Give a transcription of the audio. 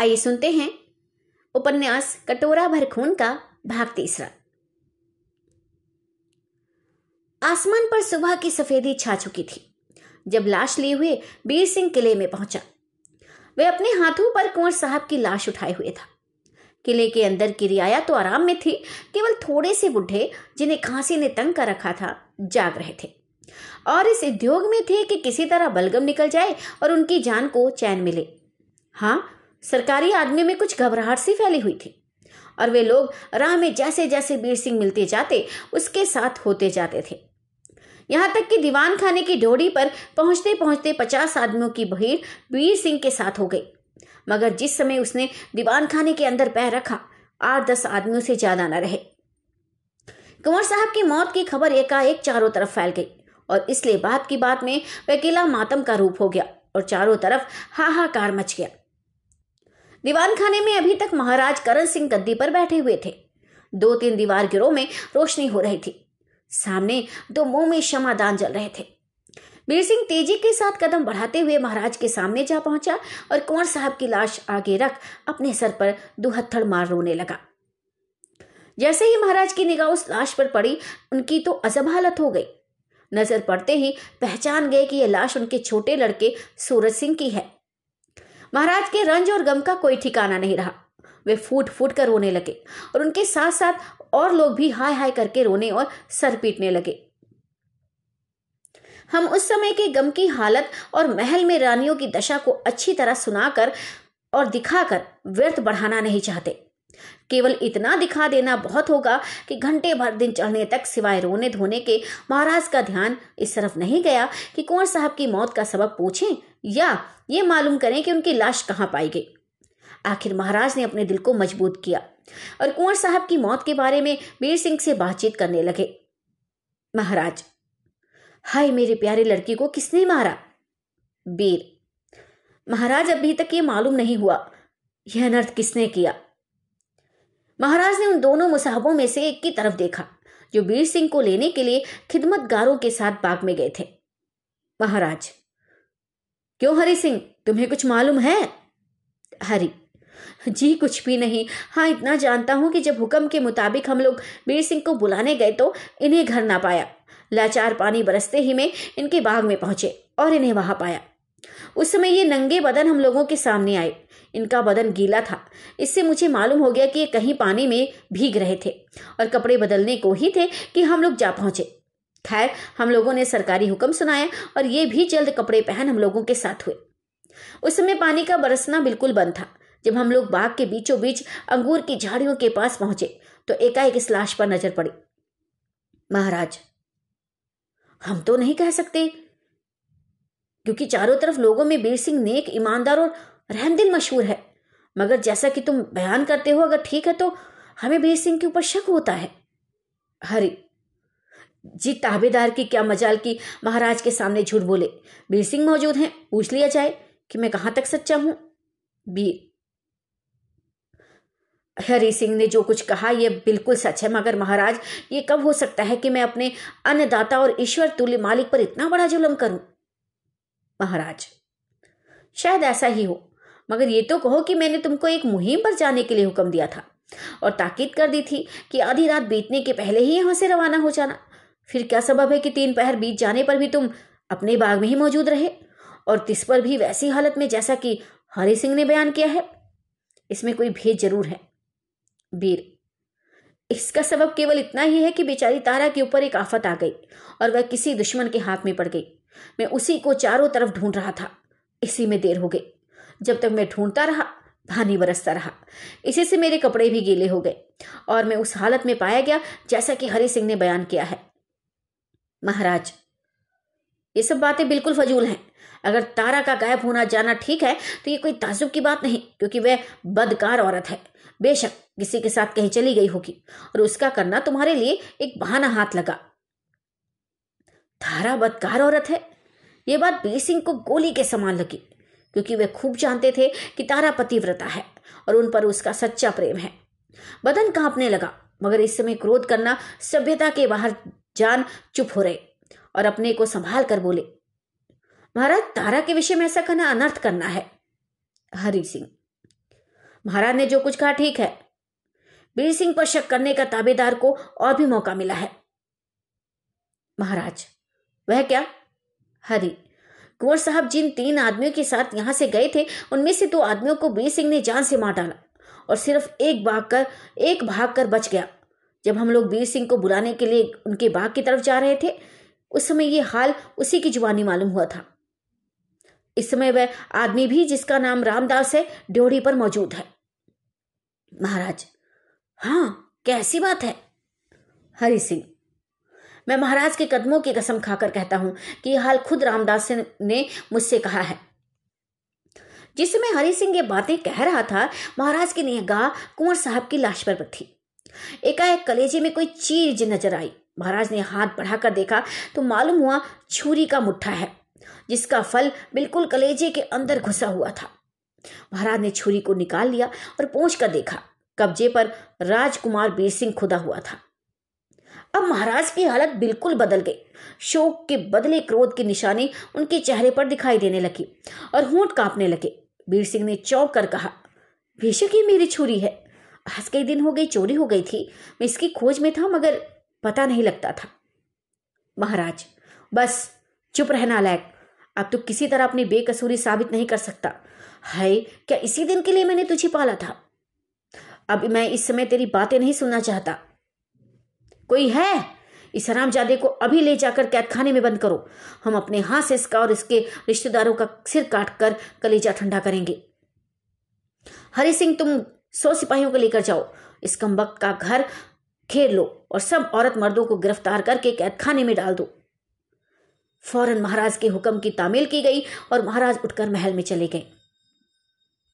आइए सुनते हैं उपन्यास कटोरा भर खून का भाग तीसरा। आसमान पर सुबह की सफेदी छा चुकी थी। जब लाश लिए हुए बीर सिंह किले में पहुँचा, वे अपने हाथों पर कुंवर साहब की लाश उठाए हुए था। किले के अंदर की रियाया तो आराम में थी, केवल थोड़े से बुढ़े, जिन्हें खांसी ने तंग कर रखा था, जाग रहे थे। और इस उद्योग में थे कि किसी तरह बलगम निकल जाए और उनकी जान को चैन मिले। हाँ सरकारी आदमी में कुछ घबराहट सी फैली हुई थी। और वे लोग राह में जैसे जैसे बीर सिंह मिलते जाते, उसके साथ होते जाते थे। यहाँ तक कि दीवान खाने की डोरी पर पहुँचते पहुँचते पचास आदमियों की भीड़ वीर सिंह के साथ हो गई। मगर जिस समय उसने दीवान खाने के अंदर पैर रखा आठ दस आदमियों से ज़्यादा न रहे। कुंवर साहब की मौत की खबर एकाएक चारों तरफ़ फैल गई और इसलिए बात की बात में वकीला मातम का रूप हो गया और चारों तरफ़ हाहाकार मच गया। दीवान खाने में अभी तक महाराज करण सिंह गद्दी पर बैठे हुए थे। दो तीन दीवार गिरोह में रोशनी हो रही थी। सामने दो मुँह में क्षमादान जल रहे थे। वीर सिंह तेज़ी के साथ कदम बढ़ाते हुए महाराज के सामने जा पहुँचा और कुंवर साहब की लाश आगे रख अपने सर पर दुहत्थड़ मार रोने लगा। जैसे ही महाराज की निगाह उस लाश पर पड़ी, उनकी तो अजब हालत हो गई। नज़र पड़ते ही पहचान गए कि यह लाश उनके छोटे लड़के सूरज सिंह की है। महाराज के रंज और गम का कोई ठिकाना नहीं रहा। वे फूट फूट कर रोने लगे और उनके साथ साथ और लोग भी हाय हाय करके रोने और सर पीटने लगे। हम उस समय के गम की हालत और महल में रानियों की दशा को अच्छी तरह सुनाकर और दिखाकर व्यर्थ बढ़ाना नहीं चाहते। केवल इतना दिखा देना बहुत होगा कि घंटे भर दिन चढ़ने तक सिवाय रोने धोने के महाराज का ध्यान इस तरफ़ नहीं गया कि कुंवर साहब की मौत का सबब पूछें या ये मालूम करें कि उनकी लाश कहाँ पाई गई। आखिर महाराज ने अपने दिल को मज़बूत किया और कुंवर साहब की मौत के बारे में वीर सिंह से बातचीत करने लगे। महाराज, हाय मेरे प्यारे लड़की को किसने मारा? बीर महाराज अभी तक ये मालूम नहीं हुआ। यह अनर्थ किसने किया? महाराज ने उन दोनों मुसाहबों में से एक की तरफ़ देखा, जो बीर सिंह को लेने के लिए खिदमतगारों के साथ बाग में गए थे। महाराज क्यों हरि सिंह? तुम्हें कुछ मालूम है? हरि, जी कुछ भी नहीं। हाँ इतना जानता हूँ कि जब हुक्म के मुताबिक हम लोग बीर सिंह को बुलाने गए तो इन्हें घर ना पाया। लाचार पानी बरसते ही में इनके बाग में पहुँचे और इन्हें वहाँ पाया। उस समय ये नंगे बदन हम लोगों के सामने आए। इनका बदन गीला था। इससे मुझे मालूम हो गया कि ये कहीं पानी में भीग रहे थे और कपड़े बदलने को ही थे कि हम लोग जा पहुँचे। खैर, हम लोगों ने सरकारी हुक्म सुनाया और ये भी जल्द कपड़े पहन हम लोगों के साथ हुए। उस समय पानी का बरसना बिल्कुल बंद था। जब हम लोग बाग के बीचों बीच अंगूर की झाड़ियों के पास पहुँचे तो एकाएक इस लाश पर नज़र पड़ी। महाराज, हम तो नहीं कह सकते, क्योंकि चारों तरफ़ लोगों में बीर सिंह नेक, ईमानदार और रहमदिल मशहूर है। मगर जैसा कि तुम बयान करते हो, अगर ठीक है तो हमें बीर सिंह के ऊपर शक होता है। हरी जी ताबेदार की क्या मजाल की महाराज के सामने झूठ बोले। बीर सिंह मौजूद हैं, पूछ लिया जाए कि मैं कहाँ तक सच्चा हूँ? बीर हरि सिंह ने जो कुछ कहा यह बिल्कुल सच है, मगर महाराज, ये कब हो सकता है कि मैं अपने अन्नदाता और ईश्वर तुल्य मालिक पर इतना बड़ा जुलम करूँ? महाराज, शायद ऐसा ही हो, मगर ये तो कहो कि मैंने तुमको एक मुहिम पर जाने के लिए हुक्म दिया था और ताकीद कर दी थी कि आधी रात बीतने के पहले ही यहाँ से रवाना हो जाना। फिर क्या सबब है कि तीन पहर बीत जाने पर भी तुम अपने बाग में ही मौजूद रहे? और तिस पर भी वैसी हालत में जैसा कि हरि सिंह ने बयान किया है। इसमें कोई भेद ज़रूर है। वीर, इसका सबब केवल इतना ही है कि बेचारी तारा के ऊपर एक आफत आ गई और वह किसी दुश्मन के हाथ में पड़ गई। मैं उसी को चारों तरफ़ ढूंढ रहा था। इसी में देर हो गई। जब तक मैं ढूंढता रहा पानी बरसता रहा। इसी से मेरे कपड़े भी गीले हो गए और मैं उस हालत में पाया गया जैसा कि हरि सिंह ने बयान किया है। महाराज, ये सब बातें बिल्कुल फजूल हैं। अगर तारा का गायब होना जाना ठीक है तो ये कोई ताजुब की बात नहीं, क्योंकि वह बदकार औरत है। बेशक किसी के साथ कहीं चली गई होगी, और उसका करना तुम्हारे लिए एक बहाना हाथ लगा। तारा बदकार औरत है? ये बात बीर सिंह को गोली के समान लगी, क्योंकि वे खूब जानते थे कि तारा पतिव्रता है, और उन पर उसका सच्चा प्रेम है। बदन कांपने लगा, मगर इस समय क्रोध करना सभ्यता के बाहर जान चुप हो रहे और अपने को संभाल कर बोले, महाराज, तारा के विषय में ऐसा कहना अनर्थ करना है। हरि सिंह, महाराज ने जो कुछ कहा ठीक है। बीर सिंह पर शक करने का ताबेदार को और भी मौका मिला है। महाराज, वह क्या? हरी, कुंवर साहब जिन तीन आदमियों के साथ यहाँ से गए थे, उनमें से दो आदमियों को बीर सिंह ने जान से मार डाला और सिर्फ़ एक भाग कर एक भाग कर बच गया। जब हम लोग वीर सिंह को बुलाने के लिए उनके बाग की तरफ़ जा रहे थे, उस समय ये हाल उसी की जुबानी मालूम हुआ था। इस समय वह आदमी भी जिसका नाम रामदास है, ड्योढ़ी पर मौजूद है। महाराज हाँ कैसी बात है? हरि सिंह, मैं महाराज के कदमों की कसम खाकर कहता हूँ कि यह हाल खुद रामदास ने मुझसे कहा है। जिस समय हरि सिंह ये बातें कह रहा था, महाराज की निगाह कुंवर साहब की लाश पर थी। एकाएक कलेजे में कोई चीज़ नज़र आई। महाराज ने हाथ बढ़ाकर देखा तो मालूम हुआ छुरी का मुट्ठा है, जिसका फल बिल्कुल कलेजे के अंदर घुसा हुआ था। महाराज ने छुरी को निकाल लिया और पहुँच कर देखा। कब्जे पर राजकुमार बीर सिंह खुदा हुआ था। अब महाराज की हालत बिल्कुल बदल गई। शोक के बदले क्रोध की निशानी उनके चेहरे पर दिखाई देने लगी और होंठ कांपने लगे। बीर सिंह ने चौंक कर कहा, बेशक ये मेरी छुरी है। आज कई दिन हो गई, चोरी हो गई थी। मैं इसकी खोज में था, मगर पता नहीं लगता था। महाराज, बस, चुप रहना लायक। अब तो किसी तरह अपनी बेकसूरी साबित नहीं कर सकता। हाय, क्या इसी दिन के लिए मैंने तुझे पाला था? अब मैं इस समय तेरी बातें नहीं सुनना चाहता। कोई है? इस हरामजादे को अभी ले जाकर कैदखाने में बंद करो। हम अपने हाथ से इसका और इसके रिश्तेदारों का सिर काट कर कलेजा ठंडा करेंगे। हरि सिंह, तुम सौ सिपाहियों को लेकर जाओ। इस कम्बक का घर घेर लो और सब औरत मर्दों को गिरफ़्तार करके कैदखाने में डाल दो। फ़ौरन महाराज के हुक्म की तामील की गई और महाराज उठकर महल में चले गए।